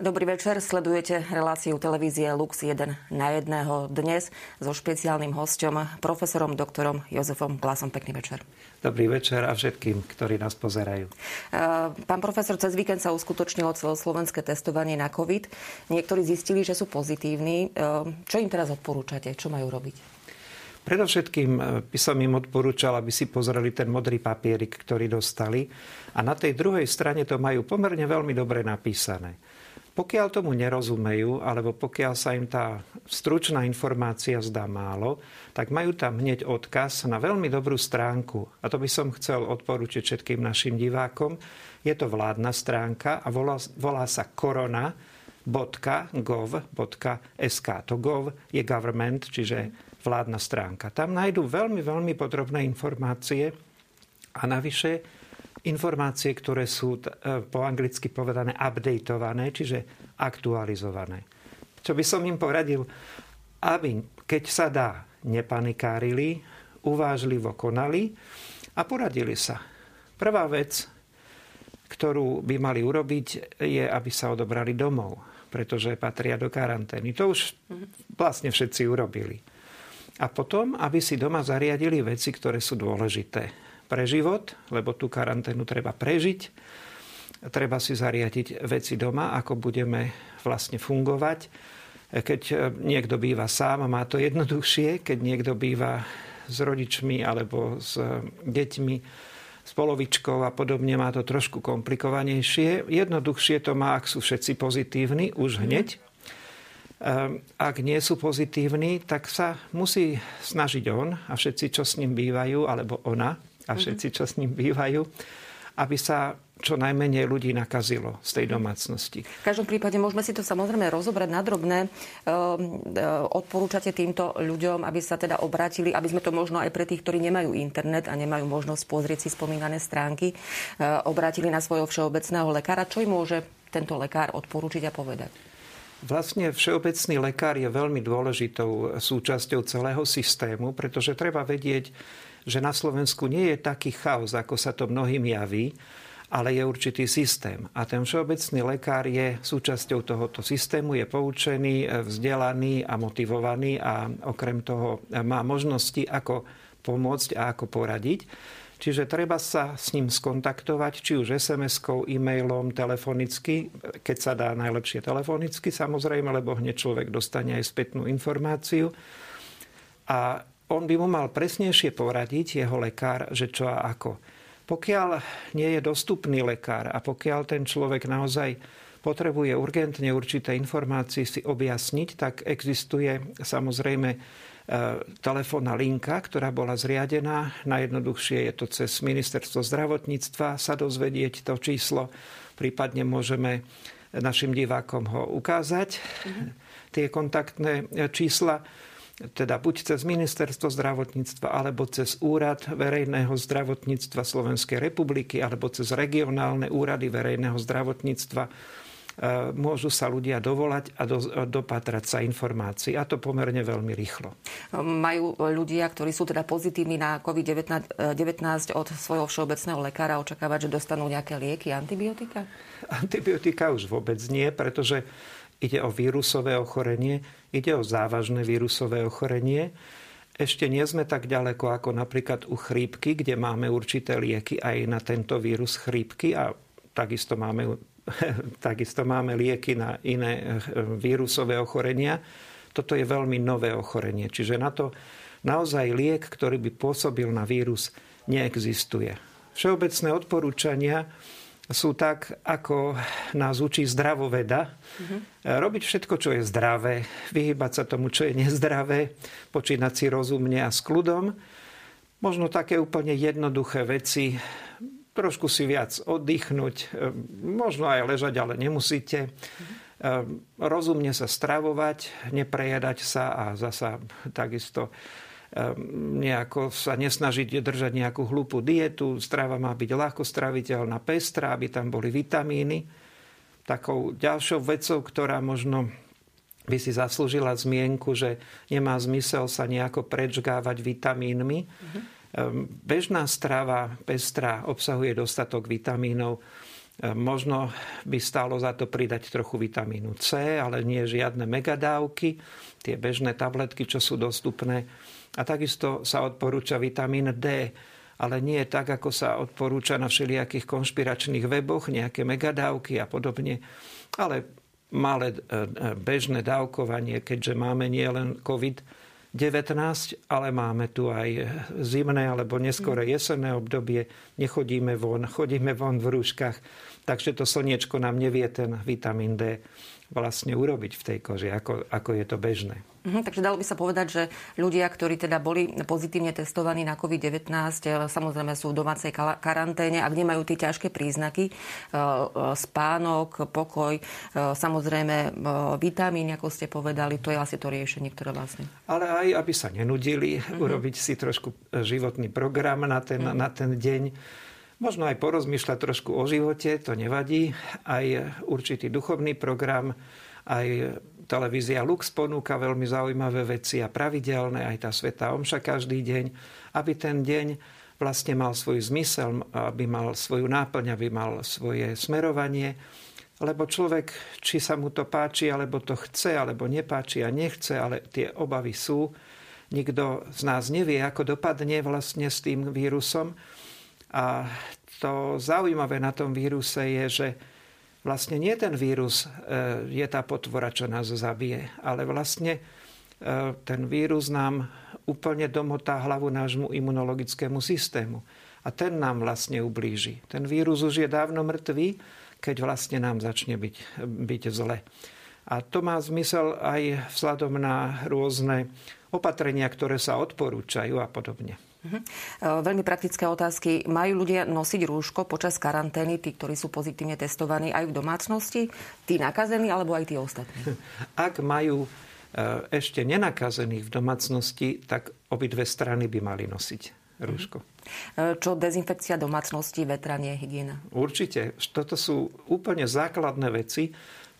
Dobrý večer, sledujete reláciu televízie Lux 1 na jedného dnes so špeciálnym hosťom, profesorom doktorom Jozefom Glasom. Pekný večer. Dobrý večer a všetkým, ktorí nás pozerajú. Pán profesor, cez víkend sa uskutočnilo celoslovenské testovanie na COVID. Niektorí zistili, že sú pozitívni. Čo im teraz odporúčate? Čo majú robiť? Predovšetkým by som im odporúčal, aby si pozreli ten modrý papierik, ktorý dostali. A na tej druhej strane to majú pomerne veľmi dobre napísané. Pokiaľ tomu nerozumejú, alebo pokiaľ sa im tá stručná informácia zdá málo, tak majú tam hneď odkaz na veľmi dobrú stránku. A to by som chcel odporučiť všetkým našim divákom. Je to vládna stránka a volá, volá sa korona.gov.sk. To gov je government, čiže vládna stránka. Tam nájdú veľmi, veľmi podrobné informácie a navyše informácie, ktoré sú e, po anglicky povedané updateované, čiže aktualizované. Čo by som im poradil, aby keď sa dá, nepanikárili, uvážlivo konali a poradili sa. Prvá vec, ktorú by mali urobiť, je, aby sa odobrali domov, pretože patria do karantény. To už vlastne všetci urobili. A potom, aby si doma zariadili veci, ktoré sú dôležité pre život, lebo tú karanténu treba prežiť. Treba si zariadiť veci doma, ako budeme vlastne fungovať. Keď niekto býva sám, má to jednoduchšie. Keď niekto býva s rodičmi alebo s deťmi, s polovičkou a podobne, má to trošku komplikovanejšie. Jednoduchšie to má, ak sú všetci pozitívni, už mhm. hneď. Ak nie sú pozitívni, tak sa musí snažiť on a všetci, čo s ním bývajú, alebo ona, a všetci, čo s ním bývajú, aby sa čo najmenej ľudí nakazilo z tej domácnosti. V každom prípade môžeme si to samozrejme rozobrať na drobné. Ehm, e, odporúčate týmto ľuďom, aby sa teda obrátili, aby sme to možno aj pre tých, ktorí nemajú internet a nemajú možnosť pozrieť si spomínané stránky, e, obrátili na svojho všeobecného lekára. Čo im môže tento lekár odporúčiť a povedať? Vlastne všeobecný lekár je veľmi dôležitou súčasťou celého systému, pretože treba vedieť, že na Slovensku nie je taký chaos, ako sa to mnohým javí, ale je určitý systém. A ten všeobecný lekár je súčasťou tohoto systému, je poučený, vzdelaný a motivovaný a okrem toho má možnosti, ako pomôcť a ako poradiť. Čiže treba sa s ním skontaktovať, či už SMS-kou, e-mailom, telefonicky, keď sa dá najlepšie telefonicky samozrejme, lebo hneď človek dostane aj spätnú informáciu. A on by mu mal presnejšie poradiť, jeho lekár, že čo a ako. Pokiaľ nie je dostupný lekár a pokiaľ ten človek naozaj potrebuje urgentne určité informácie si objasniť, tak existuje samozrejme e, telefónna linka, ktorá bola zriadená. Najjednoduchšie je to cez ministerstvo zdravotníctva sa dozvedieť to číslo. Prípadne môžeme našim divákom ho ukázať, mm-hmm. tie kontaktné čísla teda buď cez ministerstvo zdravotníctva, alebo cez úrad verejného zdravotníctva Slovenskej republiky, alebo cez regionálne úrady verejného zdravotníctva e, môžu sa ľudia dovolať a do, dopatrať sa informácií. A to pomerne veľmi rýchlo. Majú ľudia, ktorí sú teda pozitívni na COVID-19 od svojho všeobecného lekára očakávať, že dostanú nejaké lieky, antibiotika? Antibiotika už vôbec nie, pretože ide o vírusové ochorenie, ide o závažné vírusové ochorenie. Ešte nie sme tak ďaleko ako napríklad u chrípky, kde máme určité lieky aj na tento vírus chrípky a takisto máme, takisto máme lieky na iné eh, vírusové ochorenia. Toto je veľmi nové ochorenie. Čiže na to naozaj liek, ktorý by pôsobil na vírus, neexistuje. Všeobecné odporúčania sú tak, ako nás učí zdravoveda. Mm-hmm. Robiť všetko, čo je zdravé, vyhybať sa tomu, čo je nezdravé, počínať si rozumne a s kľudom. Možno také úplne jednoduché veci, trošku si viac oddychnúť, možno aj ležať, ale nemusíte. Mm-hmm. Rozumne sa stravovať, neprejedať sa a zasa takisto Ehm, nejako sa nesnažiť držať nejakú hlúpu dietu. Strava má byť ľahko straviteľná, pestrá, aby tam boli vitamíny. Takou ďalšou vecou, ktorá možno by si zaslúžila zmienku, že nemá zmysel sa nejako prečgávať vitamínmi. Mm-hmm. Bežná strava pestrá obsahuje dostatok vitamínov. Možno by stálo za to pridať trochu vitamínu C, ale nie žiadne megadávky, tie bežné tabletky, čo sú dostupné. A takisto sa odporúča vitamín D, ale nie tak, ako sa odporúča na všelijakých konšpiračných weboch, nejaké megadávky a podobne, ale malé e, e, bežné dávkovanie, keďže máme nielen COVID-19, ale máme tu aj zimné alebo neskore jesenné obdobie. Nechodíme von, chodíme von v rúškach, takže to slniečko nám nevie ten vitamín D vlastne urobiť v tej koži, ako, ako je to bežné. Mhm, takže dalo by sa povedať, že ľudia, ktorí teda boli pozitívne testovaní na COVID-19, e, samozrejme sú v domácej karanténe, ak nemajú tie ťažké príznaky, e, e, spánok, pokoj, samozrejme vitamíny, ako ste povedali, to je asi to riešenie, ktoré vlastne... Ale aj, aby sa nenudili, mm-hmm. urobiť si trošku životný program na ten, mm-hmm. na ten deň. Možno aj porozmýšľať trošku o živote, to nevadí. Aj určitý duchovný program, aj televízia Lux ponúka veľmi zaujímavé veci a pravidelné, aj tá Sveta Omša každý deň, aby ten deň vlastne mal svoj zmysel, aby mal svoju náplň, aby mal svoje smerovanie. Lebo človek, či sa mu to páči, alebo to chce, alebo nepáči a nechce, ale tie obavy sú. Nikto z nás nevie, ako dopadne vlastne s tým vírusom. A to zaujímavé na tom víruse je, že vlastne nie ten vírus e, je tá potvora, čo nás zabije, ale vlastne e, ten vírus nám úplne domotá hlavu nášmu imunologickému systému. A ten nám vlastne ublíži. Ten vírus už je dávno mŕtvý, keď vlastne nám začne byť, byť zle. A to má zmysel aj vzhľadom na rôzne opatrenia, ktoré sa odporúčajú a podobne. Uh-huh. Veľmi praktické otázky. Majú ľudia nosiť rúško počas karantény, tí, ktorí sú pozitívne testovaní aj v domácnosti, tí nakazení alebo aj tí ostatní? Ak majú e, ešte nenakazených v domácnosti, tak obidve strany by mali nosiť rúško. Uh-huh. Čo dezinfekcia domácnosti, vetranie, hygiena? Určite. Toto sú úplne základné veci,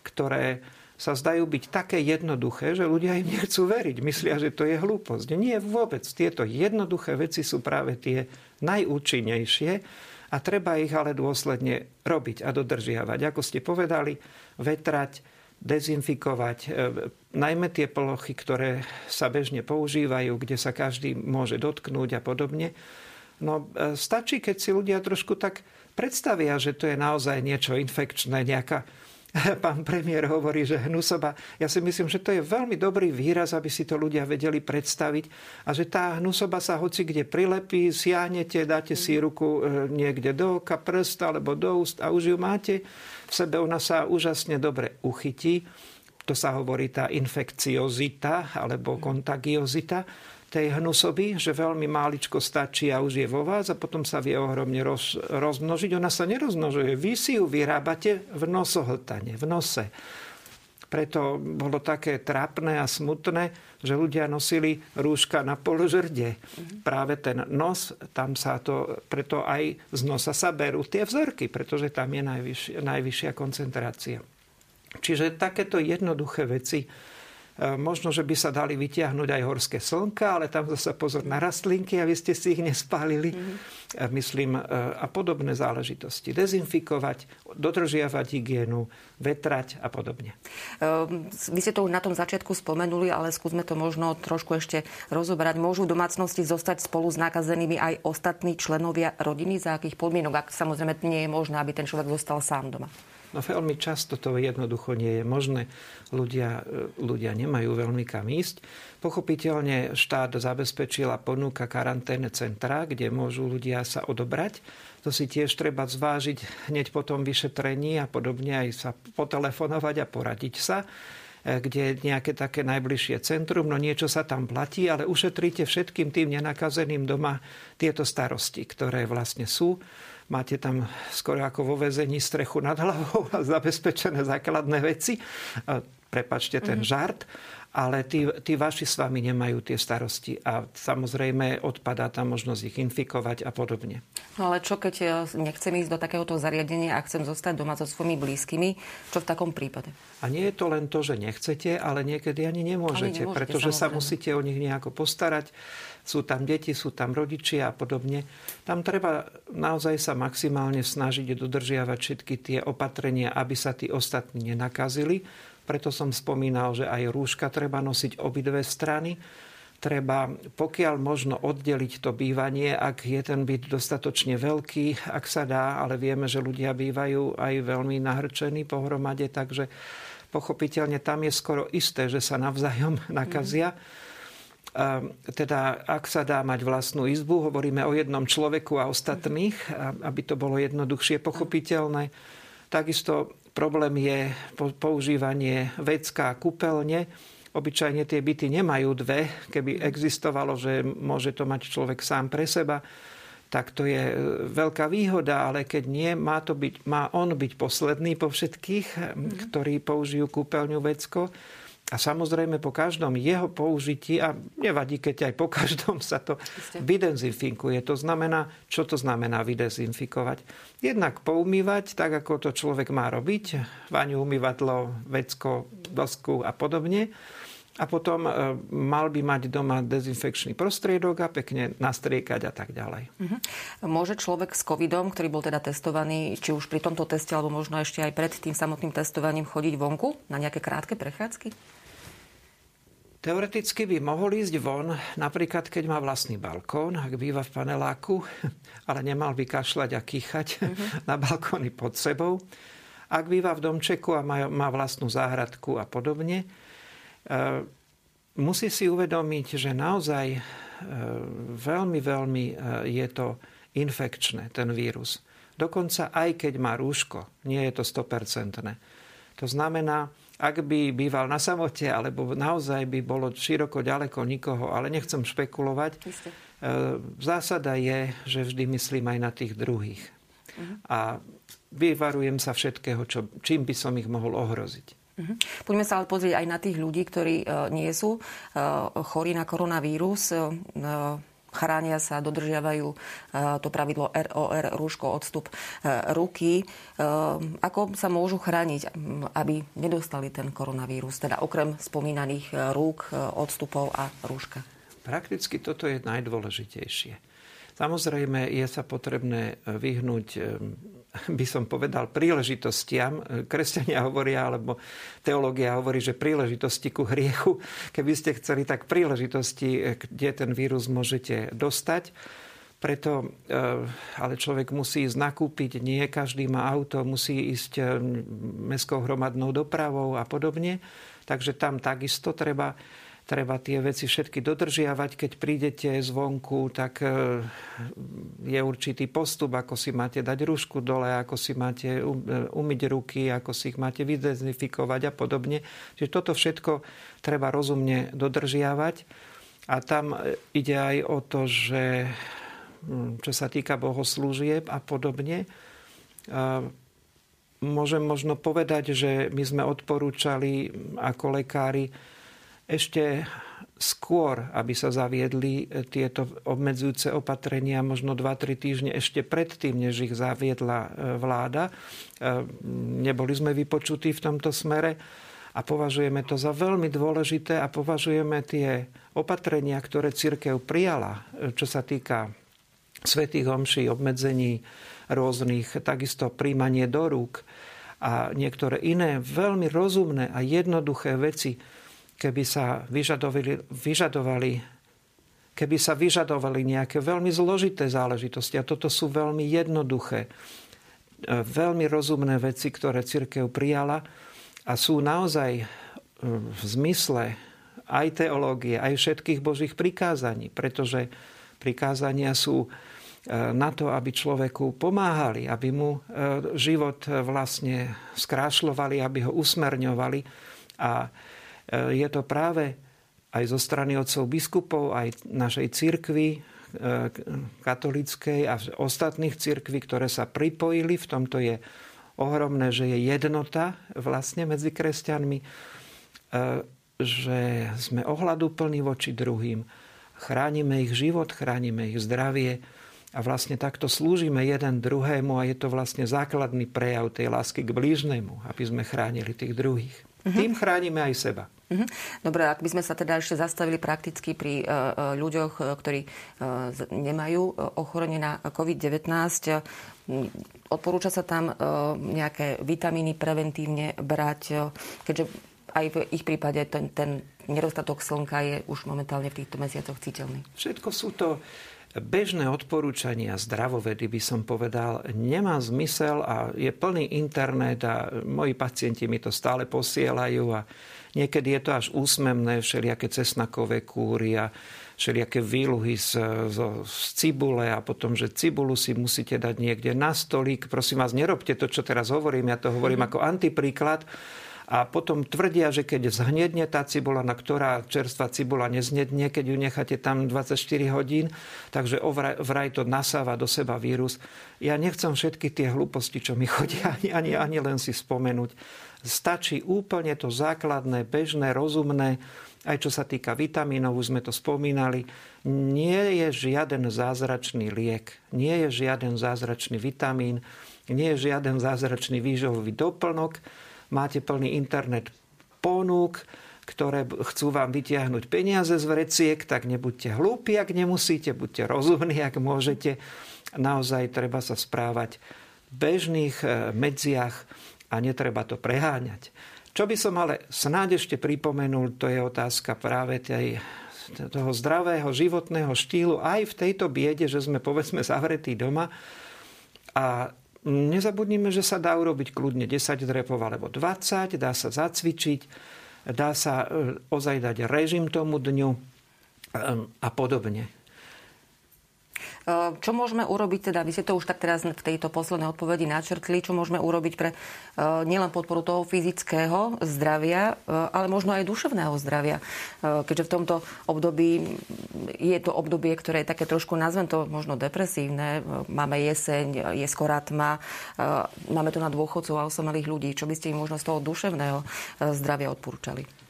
ktoré sa zdajú byť také jednoduché, že ľudia im nechcú veriť. Myslia, že to je hlúposť. Nie vôbec. Tieto jednoduché veci sú práve tie najúčinnejšie a treba ich ale dôsledne robiť a dodržiavať. Ako ste povedali, vetrať, dezinfikovať, e, najmä tie plochy, ktoré sa bežne používajú, kde sa každý môže dotknúť a podobne. No e, stačí, keď si ľudia trošku tak predstavia, že to je naozaj niečo infekčné, nejaká pán premiér hovorí, že hnusoba. Ja si myslím, že to je veľmi dobrý výraz, aby si to ľudia vedeli predstaviť a že tá hnusoba sa hoci kde prilepí, siahnete, dáte si ruku e, niekde do oka, prst alebo do úst a už ju máte v sebe. Ona sa úžasne dobre uchytí. To sa hovorí tá infekciozita alebo kontagiozita tej hnusoby, že veľmi máličko stačí a už je vo vás a potom sa vie ohromne roz, rozmnožiť. Ona sa nerozmnožuje. Vy si ju vyrábate v nosohltane, v nose. Preto bolo také trápne a smutné, že ľudia nosili rúška na položrde. Práve ten nos, tam sa to, preto aj z nosa sa berú tie vzorky, pretože tam je najvyššia, najvyššia koncentrácia. Čiže takéto jednoduché veci možno, že by sa dali vytiahnuť aj horské slnka, ale tam zase pozor na rastlinky, aby ste si ich nespálili. Mm-hmm. Myslím, e, a podobné záležitosti. Dezinfikovať, dodržiavať hygienu, vetrať a podobne. Vy ste to už na tom začiatku spomenuli, ale skúsme to možno trošku ešte rozobrať. Môžu v domácnosti zostať spolu s nakazenými aj ostatní členovia rodiny? Za akých podmienok? Ak samozrejme nie je možné, aby ten človek zostal sám doma. No veľmi často to jednoducho nie je možné. Ľudia, e, ľudia nemajú veľmi kam ísť. Pochopiteľne štát zabezpečil a ponúka karanténne centra, kde môžu ľudia sa odobrať. To si tiež treba zvážiť hneď po tom vyšetrení a podobne aj sa potelefonovať a poradiť sa e, kde je nejaké také najbližšie centrum, no niečo sa tam platí, ale ušetríte všetkým tým nenakazeným doma tieto starosti, ktoré vlastne sú máte tam skoro ako vo väzení strechu nad hlavou a zabezpečené základné veci. Prepačte ten mm-hmm. žart ale tí, tí vaši s vami nemajú tie starosti a samozrejme odpadá tam možnosť ich infikovať a podobne. No ale čo keď e, nechcem ísť do takéhoto zariadenia a chcem zostať doma so svojimi blízkymi, čo v takom prípade? A nie je to len to, že nechcete, ale niekedy ani nemôžete, ani nemôžete pretože samozrejme. sa musíte o nich nejako postarať. Sú tam deti, sú tam rodičia a podobne. Tam treba naozaj sa maximálne snažiť dodržiavať všetky tie opatrenia, aby sa tí ostatní nenakazili. Preto som spomínal, že aj rúška treba nosiť obidve strany treba pokiaľ možno oddeliť to bývanie, ak je ten byt dostatočne veľký, ak sa dá, ale vieme, že ľudia bývajú aj veľmi nahrčení pohromade, takže pochopiteľne tam je skoro isté, že sa navzájom nakazia. Mm. Teda ak sa dá mať vlastnú izbu, hovoríme o jednom človeku a ostatných, aby to bolo jednoduchšie pochopiteľné. Takisto problém je používanie vecka a kúpeľne Obyčajne tie byty nemajú dve. Keby existovalo, že môže to mať človek sám pre seba, tak to je e, veľká výhoda, ale keď nie, má, to byť, má on byť posledný po všetkých, mm. ktorí použijú kúpeľňu vecko. A samozrejme po každom jeho použití, a nevadí, keď aj po každom sa to vydezinfikuje. To znamená, čo to znamená vydezinfikovať? Jednak poumývať, tak ako to človek má robiť, vaňu, umývadlo, vecko, dosku a podobne a potom e, mal by mať doma dezinfekčný prostriedok a pekne nastriekať a tak ďalej. Uh-huh. Môže človek s covidom, ktorý bol teda testovaný, či už pri tomto teste, alebo možno ešte aj pred tým samotným testovaním, chodiť vonku na nejaké krátke prechádzky? Teoreticky by mohol ísť von, napríklad keď má vlastný balkón, ak býva v paneláku, ale nemal by kašľať a kýchať uh-huh. na balkóny pod sebou. Ak býva v domčeku a má, má vlastnú záhradku a podobne, E, musí si uvedomiť, že naozaj e, veľmi, veľmi e, je to infekčné, ten vírus. Dokonca aj keď má rúško, nie je to 100%. To znamená, ak by býval na samote, alebo naozaj by bolo široko ďaleko nikoho, ale nechcem špekulovať, Isté. zásada je, že vždy myslím aj na tých druhých. Uh-huh. A vyvarujem sa všetkého, čo, čím by som ich mohol ohroziť. Uh-huh. Poďme sa ale pozrieť aj na tých ľudí, ktorí uh, nie sú uh, chorí na koronavírus. Uh, chránia sa, dodržiavajú to pravidlo ROR, rúško, odstup ruky. Ako sa môžu chrániť, aby nedostali ten koronavírus, teda okrem spomínaných rúk, odstupov a rúška? Prakticky toto je najdôležitejšie. Samozrejme je sa potrebné vyhnúť by som povedal, príležitostiam. Kresťania hovoria, alebo teológia hovorí, že príležitosti ku hriechu. Keby ste chceli, tak príležitosti, kde ten vírus môžete dostať. Preto ale človek musí ísť nakúpiť, nie každý má auto, musí ísť mestskou hromadnou dopravou a podobne. Takže tam takisto treba treba tie veci všetky dodržiavať. Keď prídete zvonku, tak e, je určitý postup, ako si máte dať rúšku dole, ako si máte um, e, umyť ruky, ako si ich máte vydezinfikovať a podobne. Čiže toto všetko treba rozumne dodržiavať. A tam e, ide aj o to, že hm, čo sa týka bohoslúžieb a podobne, môžem možno povedať, že my sme odporúčali ako lekári ešte skôr, aby sa zaviedli e, tieto obmedzujúce opatrenia, možno 2-3 týždne ešte predtým, než ich zaviedla e, vláda. E, neboli sme vypočutí v tomto smere a považujeme to za veľmi dôležité a považujeme tie opatrenia, ktoré církev prijala, čo sa týka svetých homší, obmedzení rôznych, takisto príjmanie do rúk a niektoré iné veľmi rozumné a jednoduché veci, keby sa vyžadovali, vyžadovali keby sa vyžadovali nejaké veľmi zložité záležitosti. A toto sú veľmi jednoduché, e, veľmi rozumné veci, ktoré církev prijala a sú naozaj e, v zmysle aj teológie, aj všetkých božích prikázaní, pretože prikázania sú e, na to, aby človeku pomáhali, aby mu život vlastne skrášľovali, aby ho usmerňovali a je to práve aj zo strany otcov biskupov, aj našej cirkvi e, katolíckej a ostatných cirkví, ktoré sa pripojili. V tomto je ohromné, že je jednota vlastne medzi kresťanmi, e, že sme ohľadu plní voči druhým, chránime ich život, chránime ich zdravie A vlastne takto slúžime jeden druhému a je to vlastne základný prejav tej lásky k blížnemu, aby sme chránili tých druhých. Uh-huh. Tým chránime aj seba. Uh-huh. Dobre, ak by sme sa teda ešte zastavili prakticky pri uh, ľuďoch, ktorí uh, nemajú ochorenie na COVID-19, odporúča sa tam uh, nejaké vitamíny preventívne brať, keďže aj v ich prípade ten, ten nedostatok slnka je už momentálne v týchto mesiacoch citeľný. Všetko sú to bežné odporúčania zdravovedy by som povedal, nemá zmysel a je plný internet a moji pacienti mi to stále posielajú a niekedy je to až úsmemné, všelijaké cesnakové kúry a všelijaké výluhy z, z, z cibule a potom, že cibulu si musíte dať niekde na stolík. Prosím vás, nerobte to, čo teraz hovorím, ja to hovorím mm-hmm. ako antipríklad, a potom tvrdia, že keď zhnedne tá cibula, na ktorá čerstvá cibula neznedne, keď ju necháte tam 24 hodín, takže vraj to nasáva do seba vírus. Ja nechcem všetky tie hlúposti, čo mi chodia, ani, ani, ani len si spomenúť. Stačí úplne to základné, bežné, rozumné, aj čo sa týka vitamínov, už sme to spomínali, nie je žiaden zázračný liek, nie je žiaden zázračný vitamín, nie je žiaden zázračný výživový doplnok, máte plný internet ponúk, ktoré chcú vám vytiahnuť peniaze z vreciek, tak nebuďte hlúpi, ak nemusíte, buďte rozumní, ak môžete. Naozaj treba sa správať v bežných e, medziach a netreba to preháňať. Čo by som ale snáď ešte pripomenul, to je otázka práve tej, toho zdravého životného štýlu aj v tejto biede, že sme povedzme zavretí doma a Nezabudnime, že sa dá urobiť kľudne 10 drepov alebo 20, dá sa zacvičiť, dá sa e, ozaj dať režim tomu dňu e, a podobne. Čo môžeme urobiť, teda vy ste to už tak teraz v tejto poslednej odpovedi načrtli, čo môžeme urobiť pre nielen podporu toho fyzického zdravia, ale možno aj duševného zdravia. Keďže v tomto období je to obdobie, ktoré je také trošku, nazvem to možno depresívne. Máme jeseň, je skorá tma, máme to na dôchodcov a osamelých ľudí. Čo by ste im možno z toho duševného zdravia odporúčali?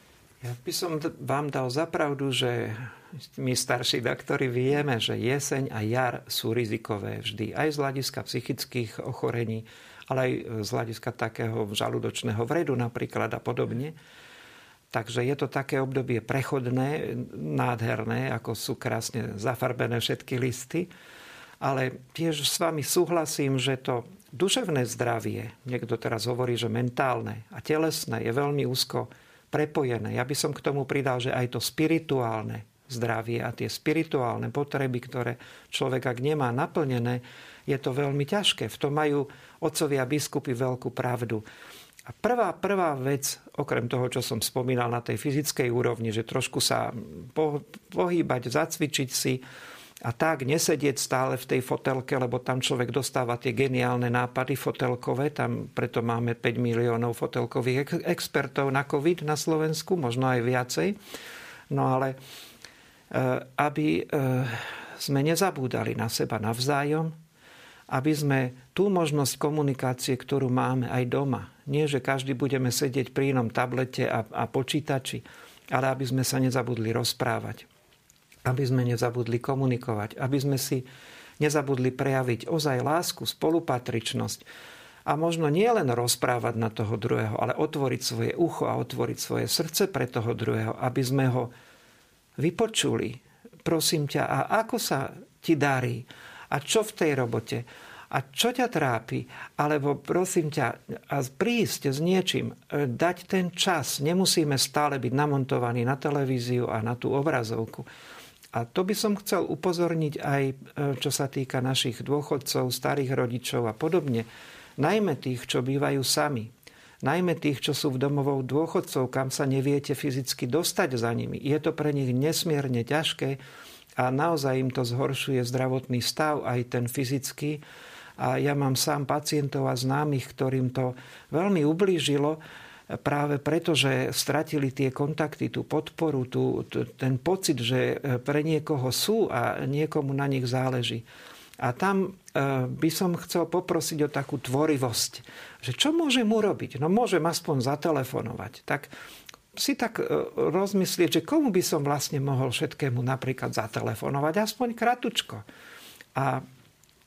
Ja by som vám dal zapravdu, že my starší doktori vieme, že jeseň a jar sú rizikové vždy. Aj z hľadiska psychických ochorení, ale aj z hľadiska takého žalúdočného vredu napríklad a podobne. Takže je to také obdobie prechodné, nádherné, ako sú krásne zafarbené všetky listy. Ale tiež s vami súhlasím, že to duševné zdravie, niekto teraz hovorí, že mentálne a telesné je veľmi úzko prepojené. Ja by som k tomu pridal, že aj to spirituálne zdravie a tie spirituálne potreby, ktoré človek ak nemá naplnené, je to veľmi ťažké. V tom majú otcovia biskupy veľkú pravdu. A prvá, prvá vec, okrem toho, čo som spomínal na tej fyzickej úrovni, že trošku sa po, pohýbať, zacvičiť si a tak nesedieť stále v tej fotelke, lebo tam človek dostáva tie geniálne nápady fotelkové, tam preto máme 5 miliónov fotelkových expertov na COVID na Slovensku, možno aj viacej. No ale Eh, aby eh, sme nezabúdali na seba navzájom, aby sme tú možnosť komunikácie, ktorú máme aj doma, nie že každý budeme sedieť pri inom tablete a, a počítači, ale aby sme sa nezabudli rozprávať, aby sme nezabudli komunikovať, aby sme si nezabudli prejaviť ozaj lásku, spolupatričnosť a možno nie len rozprávať na toho druhého, ale otvoriť svoje ucho a otvoriť svoje srdce pre toho druhého, aby sme ho vypočuli, prosím ťa, a ako sa ti darí? A čo v tej robote? A čo ťa trápi? Alebo prosím ťa, a prísť s niečím, e, dať ten čas. Nemusíme stále byť namontovaní na televíziu a na tú obrazovku. A to by som chcel upozorniť aj, e, čo sa týka našich dôchodcov, starých rodičov a podobne. Najmä tých, čo bývajú sami najmä tých, čo sú v domovou dôchodcov, kam sa neviete fyzicky dostať za nimi. Je to pre nich nesmierne ťažké a naozaj im to zhoršuje zdravotný stav, aj ten fyzický. A ja mám sám pacientov a známych, ktorým to veľmi ublížilo, práve preto, že stratili tie kontakty, tú podporu, tú, ten pocit, že pre niekoho sú a niekomu na nich záleží. A tam e, by som chcel poprosiť o takú tvorivosť, že čo môžem urobiť? No môžem aspoň zatelefonovať. Tak si tak e, rozmyslieť, že komu by som vlastne mohol všetkému napríklad zatelefonovať, aspoň kratučko. A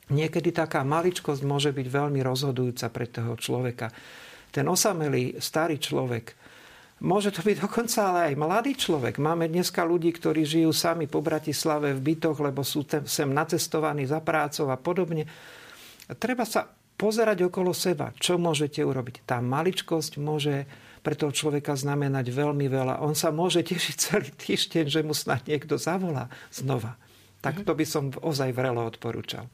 Niekedy taká maličkosť môže byť veľmi rozhodujúca pre toho človeka. Ten osamelý starý človek, Môže to byť dokonca ale aj mladý človek. Máme dneska ľudí, ktorí žijú sami po Bratislave v bytoch, lebo sú sem nacestovaní za prácou a podobne. Treba sa pozerať okolo seba, čo môžete urobiť. Tá maličkosť môže pre toho človeka znamenať veľmi veľa. On sa môže tešiť celý týždeň, že mu snad niekto zavolá znova. Tak to by som ozaj vrelo odporúčal.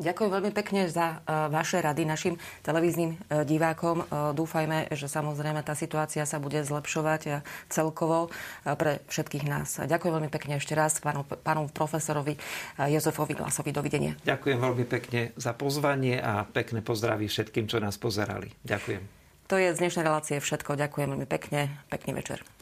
Ďakujem veľmi pekne za e, vaše rady našim televíznym e, divákom. E, dúfajme, že samozrejme tá situácia sa bude zlepšovať celkovo pre všetkých nás. Ďakujem veľmi pekne ešte raz pánu, pánu profesorovi Jozefovi Glasovi. Dovidenia. Ďakujem veľmi pekne za pozvanie a pekné pozdraví všetkým, čo nás pozerali. Ďakujem. To je z dnešnej relácie všetko. Ďakujem veľmi pekne. Pekný večer.